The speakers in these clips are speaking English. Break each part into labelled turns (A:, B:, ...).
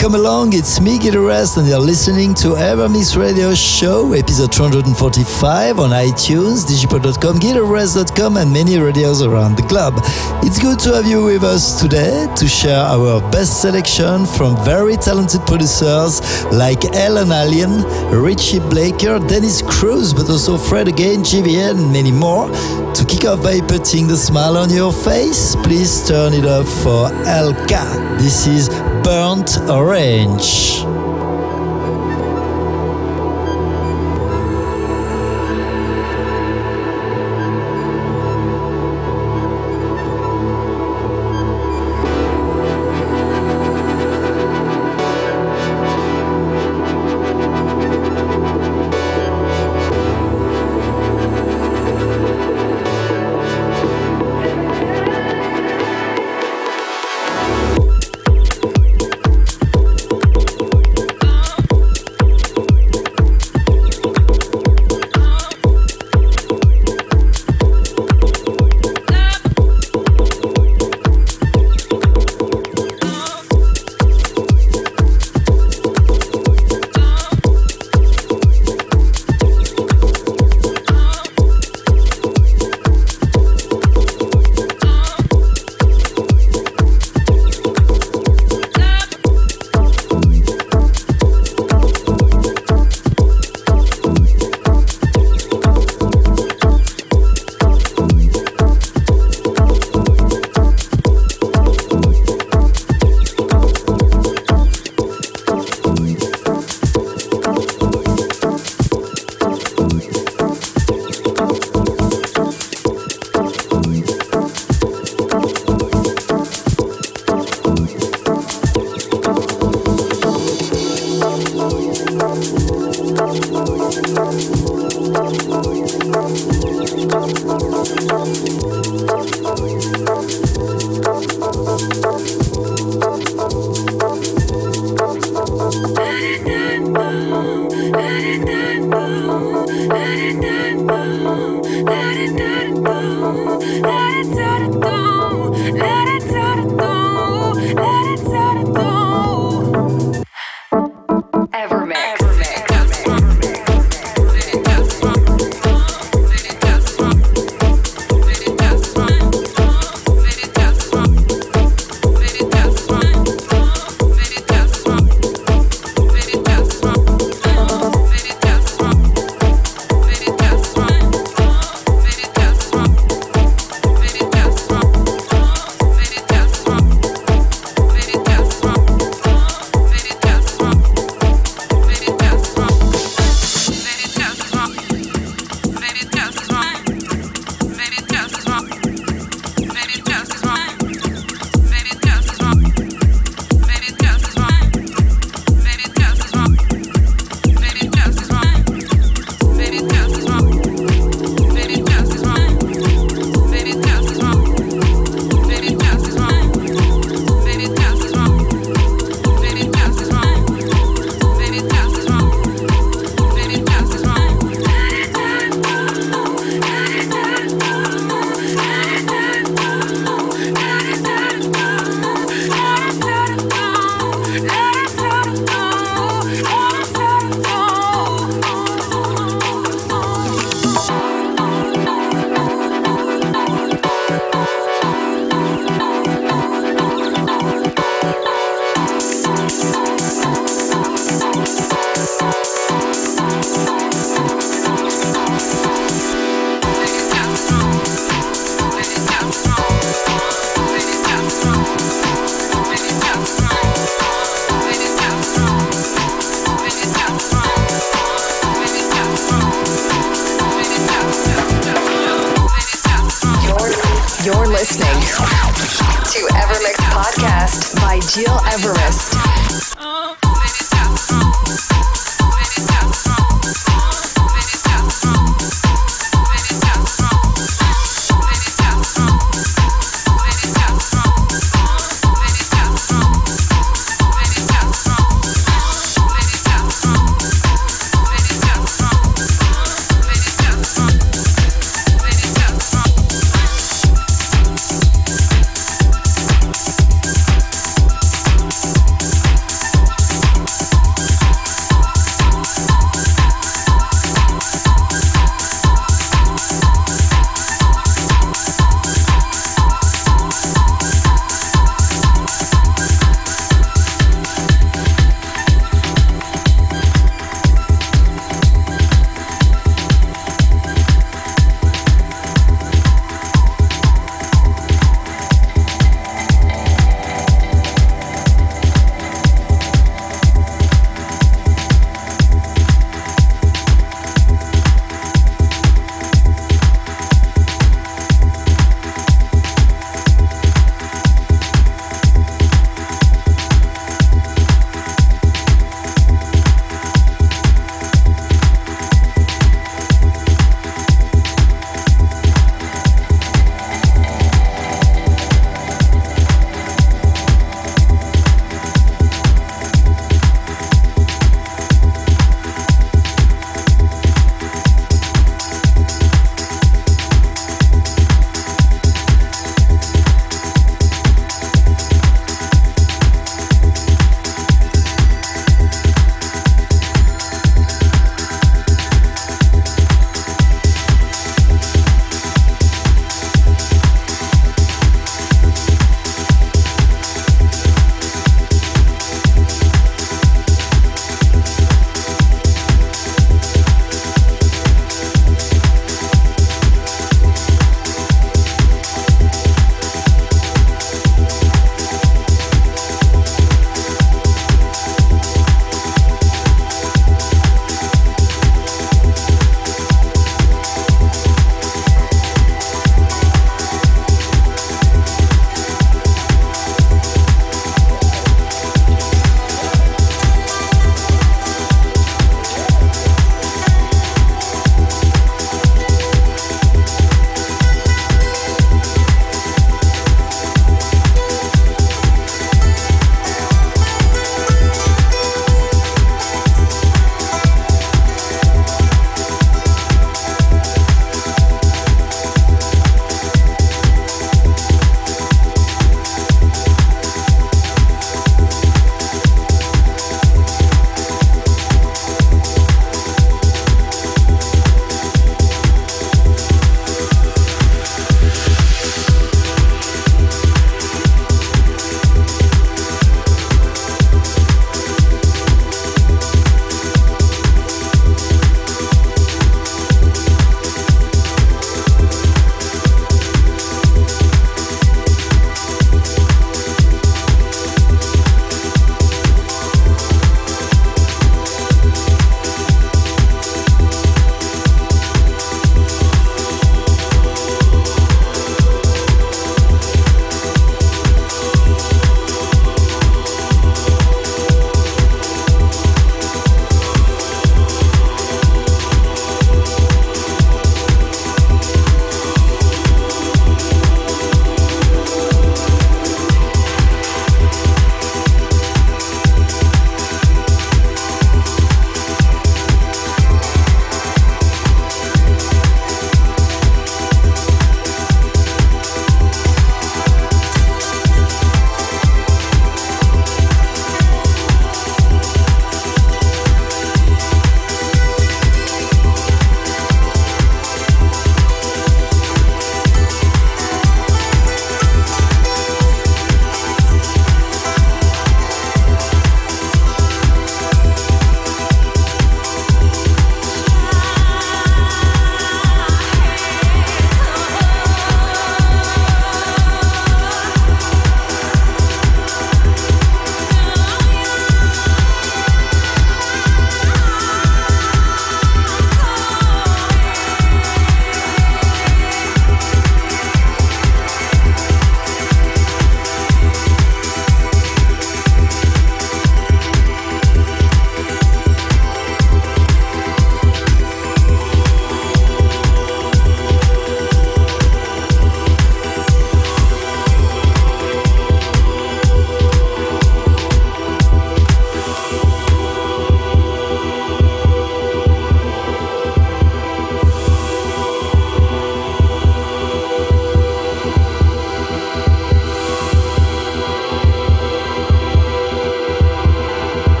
A: Welcome along, it's me, Everest, and you're listening to Evermix Radio Show, episode 245 on iTunes, digipod.com, gileverest.com, and many radios around the globe. It's good to have you with us today to share our best selection from very talented producers like Ellen Allien, Richie Blacker, Dennis Cruz, but also Fred again, GVN, and many more. To kick off by putting the smile on your face, please turn it up for Elka. This is Burnt Orange.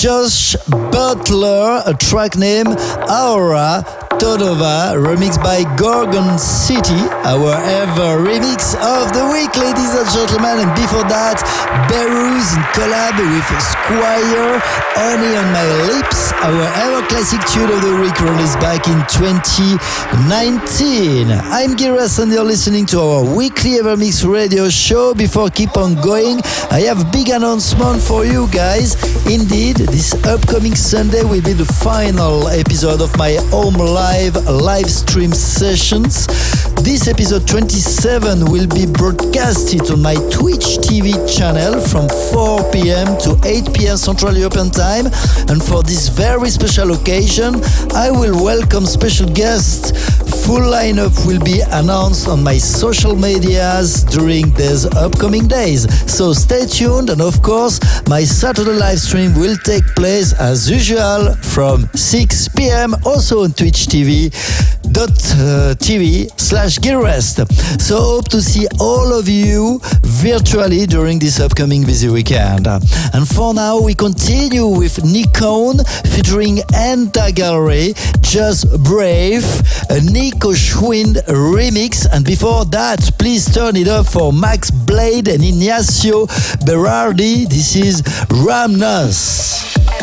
A: Josh Butler, a track named Aura Todova, remixed by Gorgon City, our ever remix of the week, ladies and gentlemen. And before that, Beruz in collab with Squire, Honey on My Lips, our ever classic tune of the week released back in 2019. I'm Giras and you're listening to our weekly ever mix radio show. Before keep on going, I have a big announcement for you guys. Indeed, this upcoming Sunday will be the final episode of my home live live live stream sessions. This episode 27 will be broadcasted on my Twitch TV channel from 4 p.m. to 8 p.m. Central European Time. And for this very special occasion, I will welcome special guests. Full lineup will be announced on my social medias during these upcoming days. So stay tuned, and of course, my Saturday live stream will take place as usual from 6 p.m. also on Twitch TV dot uh, TV slash Rest. So hope to see all of you virtually during this upcoming busy weekend. And for now, we continue with Nikon featuring Enta Gallery, Just Brave, a Niko Schwind remix. And before that, please turn it up for Max Blade and Ignacio Berardi. This is Ramnas.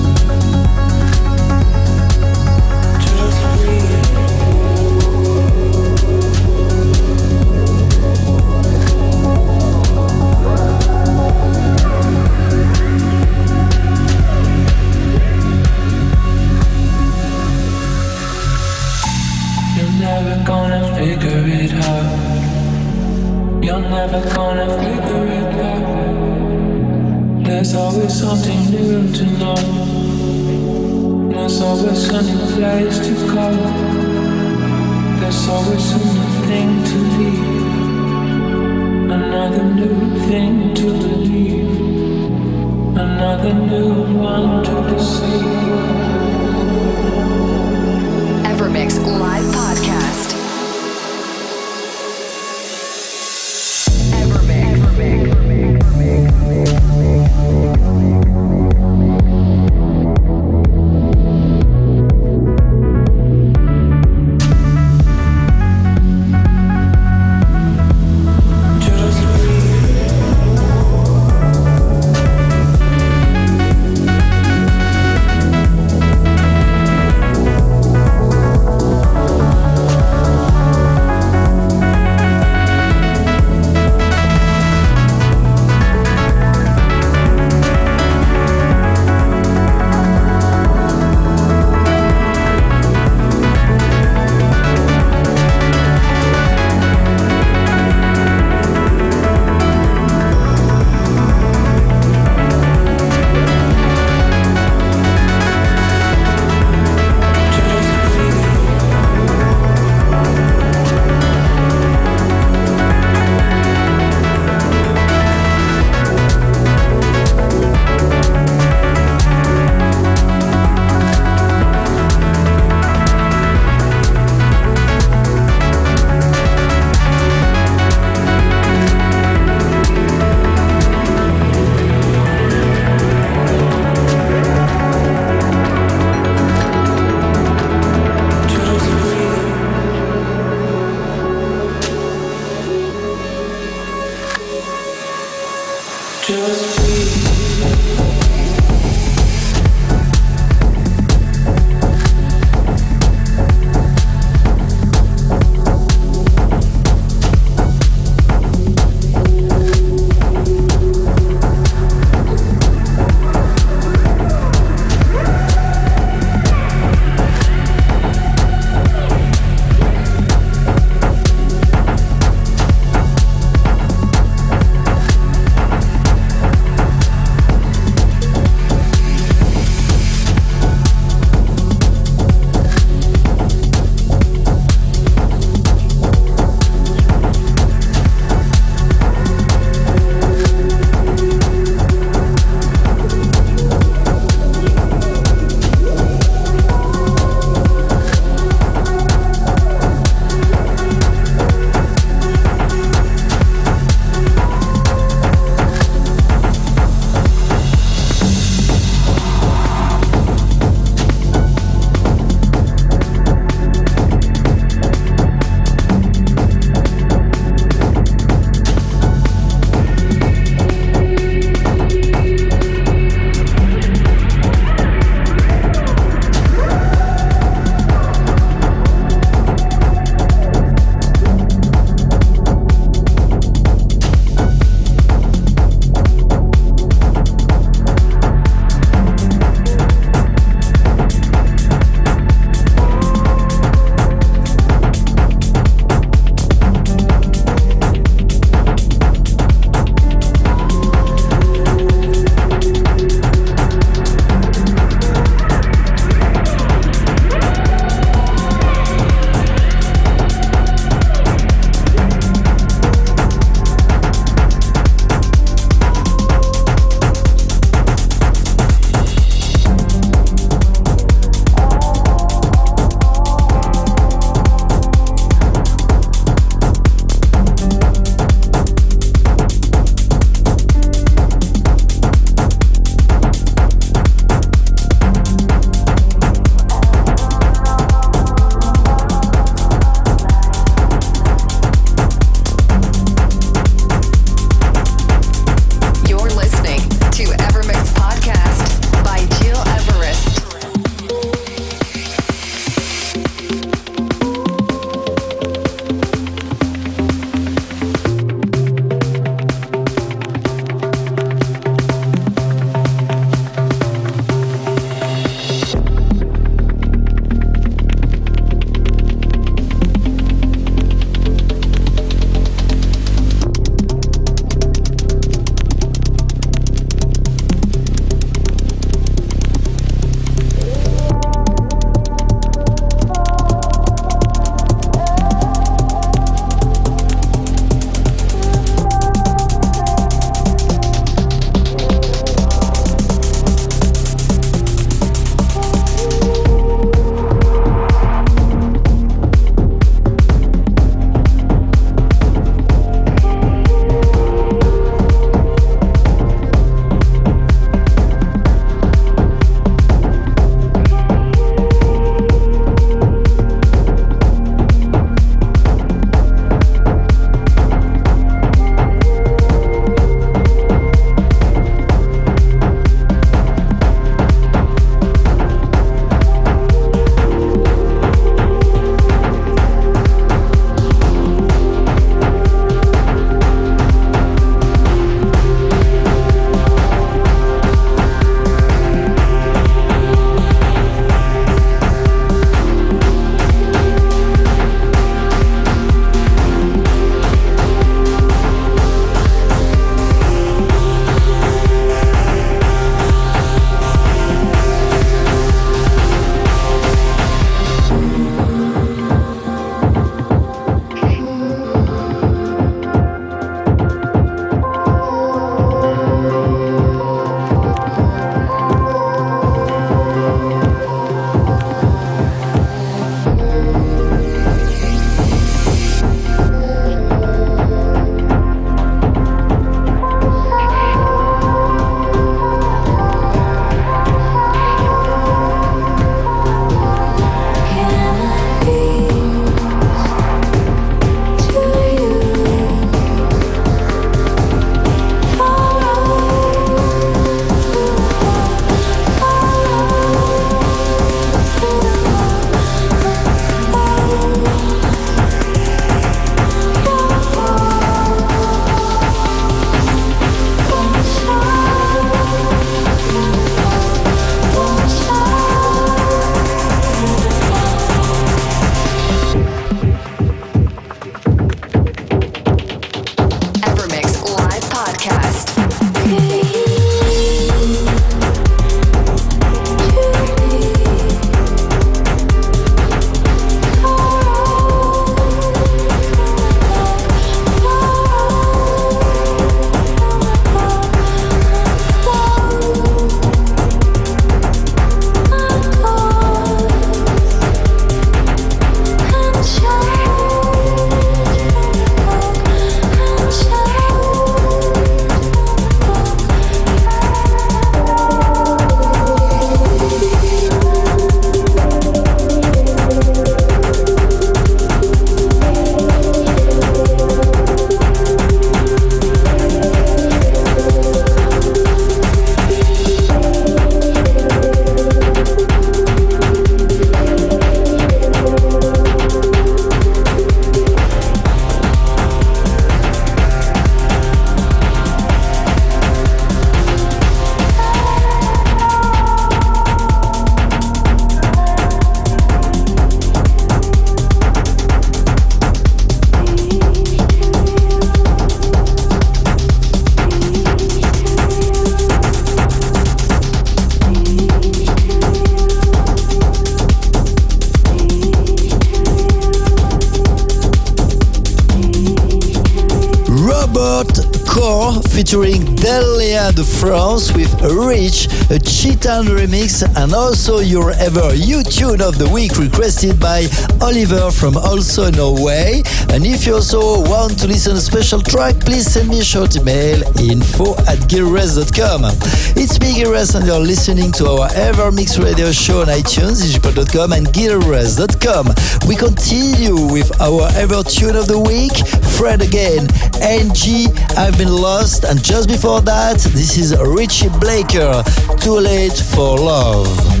A: Featuring Delia de France with Rich, a Chitan remix, and also your ever you tune of the week requested by Oliver from also Norway. And if you also want to listen a special track, please send me a short email info at gileverest.com. It's me, Gil Everest, and you're listening to our Ever Mix Radio show on iTunes, digipod.com, and gileverest.com. We continue with our Ever Tune of the Week, Fred again, NG, I've Been Lost, and just before that, this is Richie Blacker, Too Late for Love.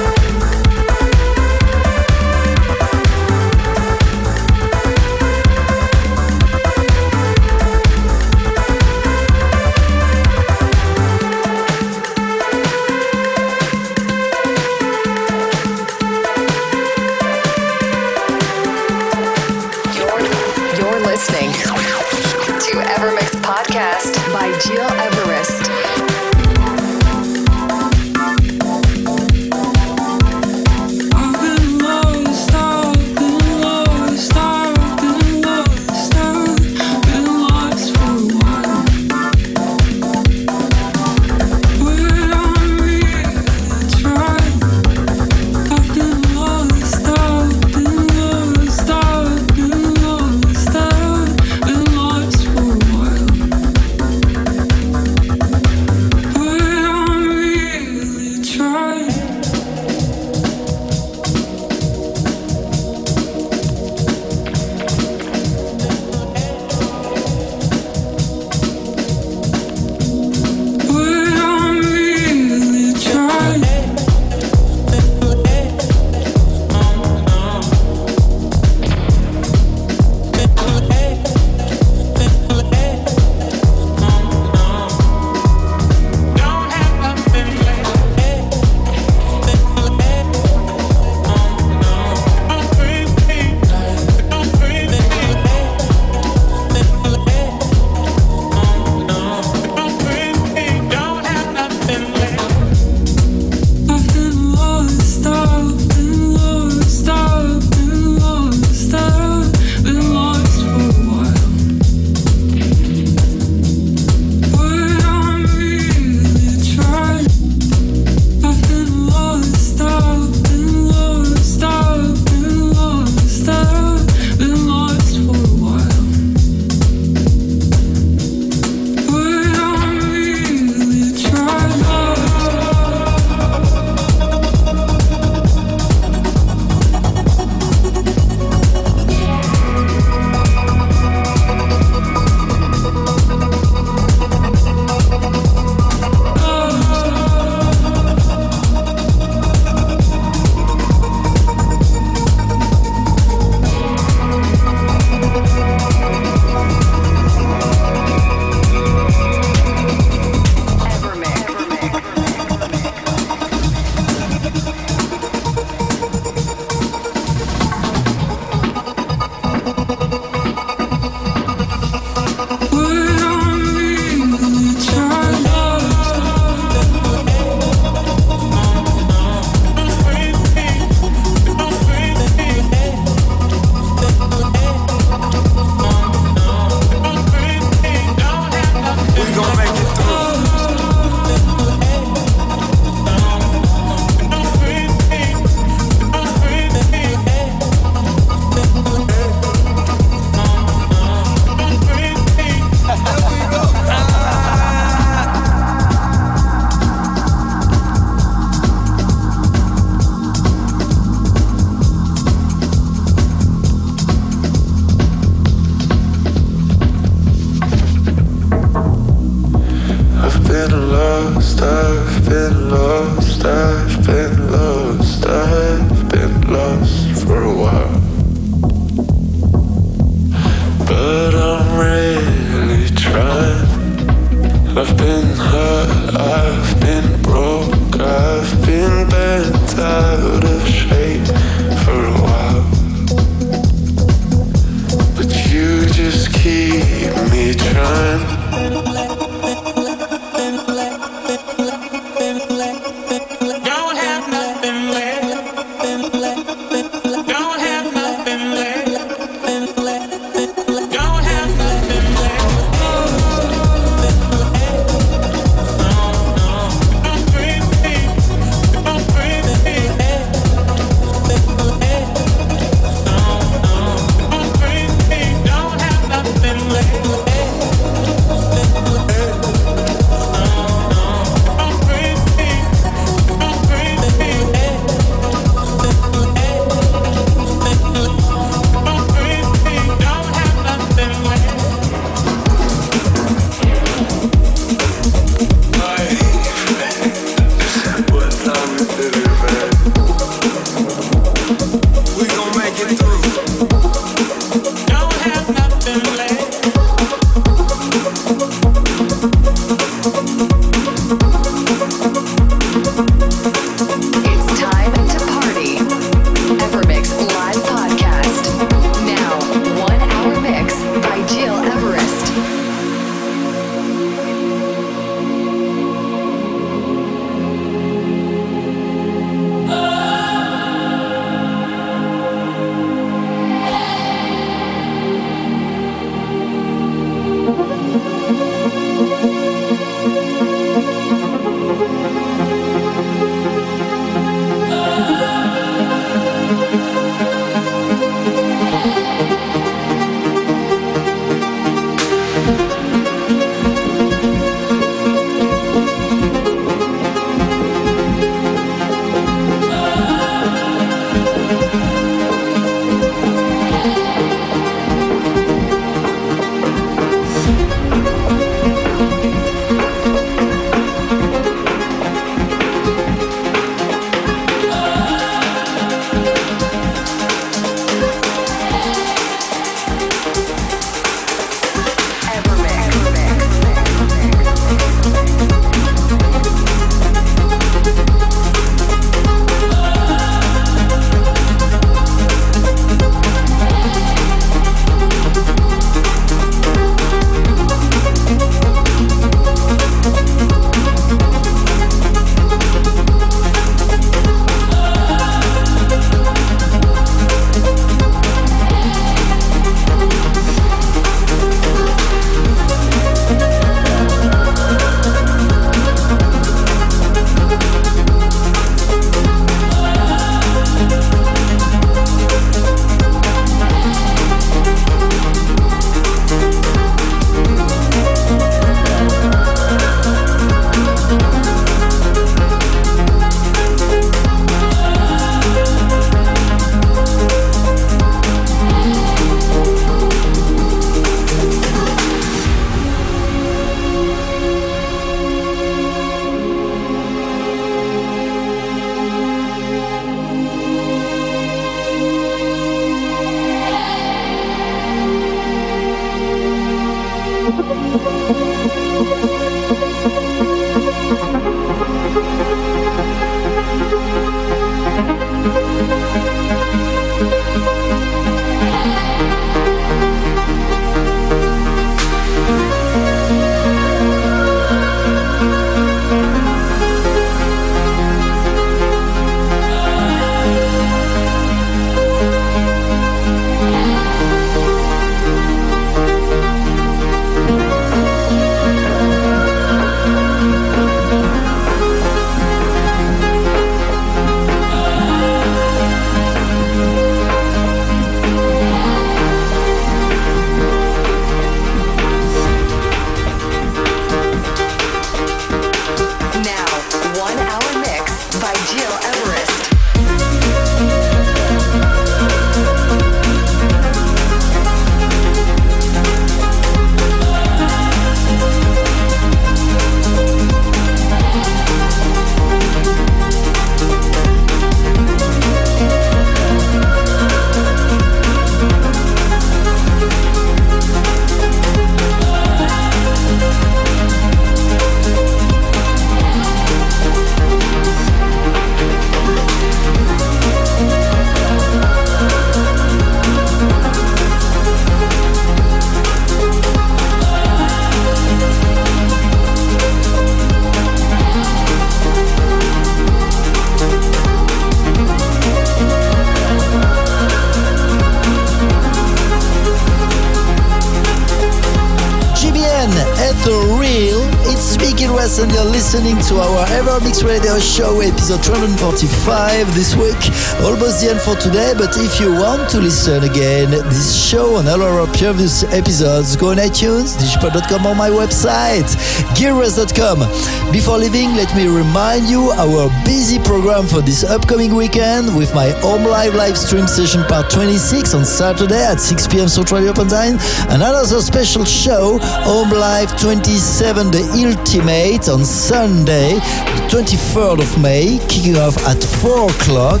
B: To
A: our Ever Mix Radio Show, episode 245 this week. Almost the end for today, but if you want to listen again, this show and all our previous episodes, go on iTunes, digipod.com or my website, gileverest.com. Before leaving, let me remind you our busy program for this upcoming weekend with my home live live stream session part 26 on Saturday at 6 p.m. Central European Time, and another special show, Home Live 27 The Ultimate on Sunday, 23rd of May, kicking off at 4 o'clock.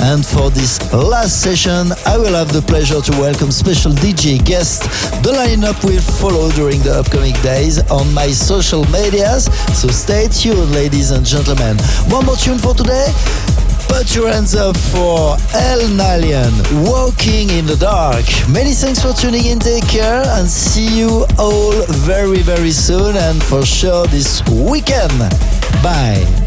A: And for this last session, I will have the pleasure to welcome special DJ guests. The lineup will follow during the upcoming days on my social medias, so stay tuned, ladies and gentlemen. One more tune for today. Put your hands up for El Nalian, Walking in the Dark. Many thanks for tuning in, take care, and see you all very, very soon, and for sure this weekend. Bye.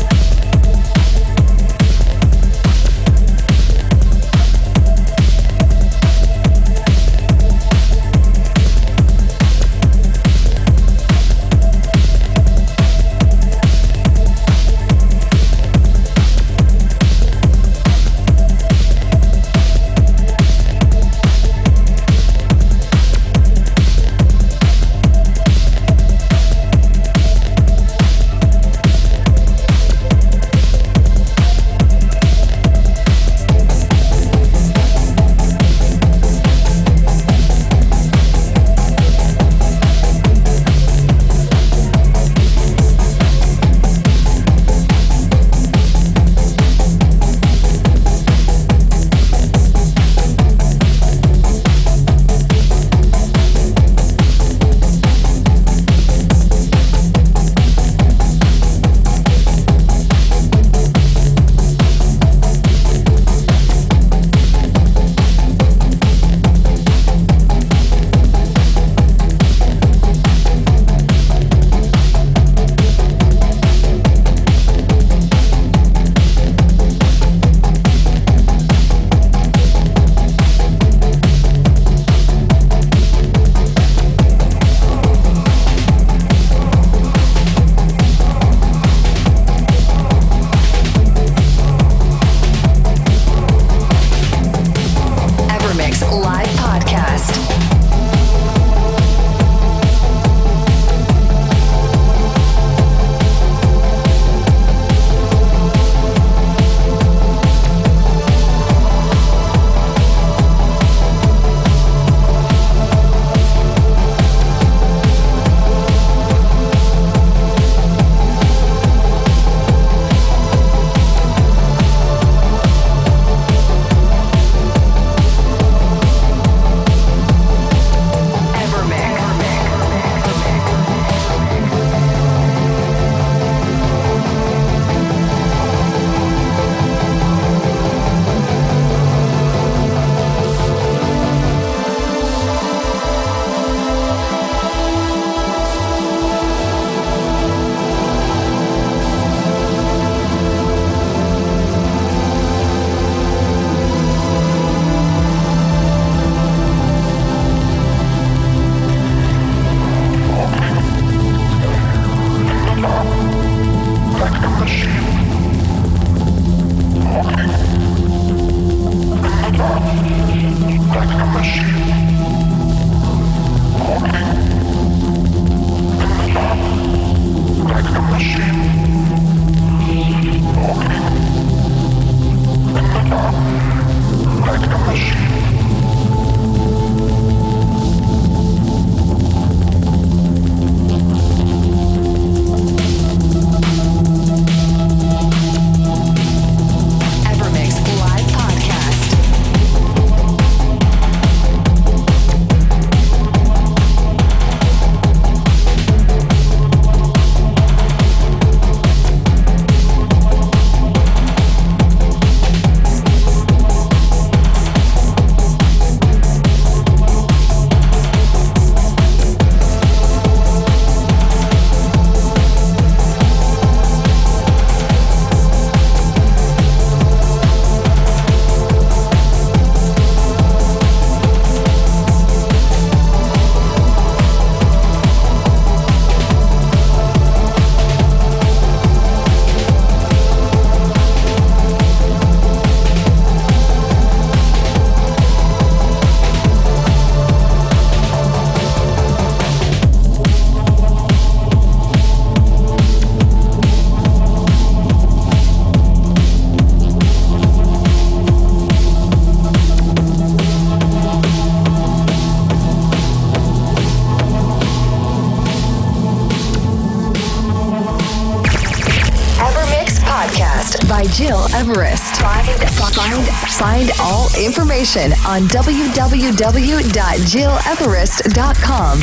B: Everest. Find, find, find all information on www.gileverest.com.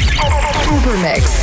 B: Evermix.